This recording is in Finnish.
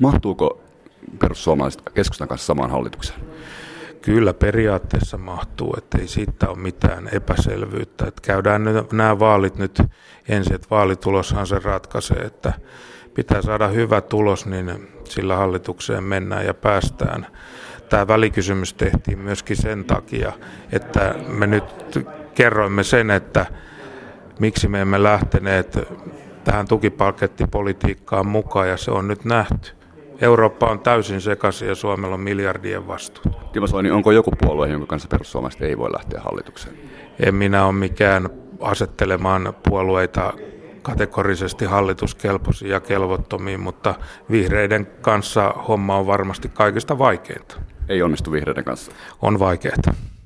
Mahtuuko perussuomalaiset keskustan kanssa samaan hallitukseen? Kyllä periaatteessa mahtuu, että ei siitä ole mitään epäselvyyttä. Että käydään nyt nämä vaalit nyt ensin, että vaalituloshan se ratkaisee, että pitää saada hyvä tulos, niin sillä hallitukseen mennään ja päästään. Tämä välikysymys tehtiin myöskin sen takia, että me nyt kerroimme sen, että miksi me emme lähteneet tähän tukipakettipolitiikkaan mukaan ja se on nyt nähty. Eurooppa on täysin sekaisin ja Suomella on miljardien vastuut. Timo Soini, onko joku puolue, jonka kanssa perussuomalaiset ei voi lähteä hallitukseen? En minä ole mikään asettelemaan puolueita kategorisesti hallituskelpoisiin ja kelvottomiin, mutta vihreiden kanssa homma on varmasti kaikista vaikeinta. Ei onnistu vihreiden kanssa. On vaikeaa.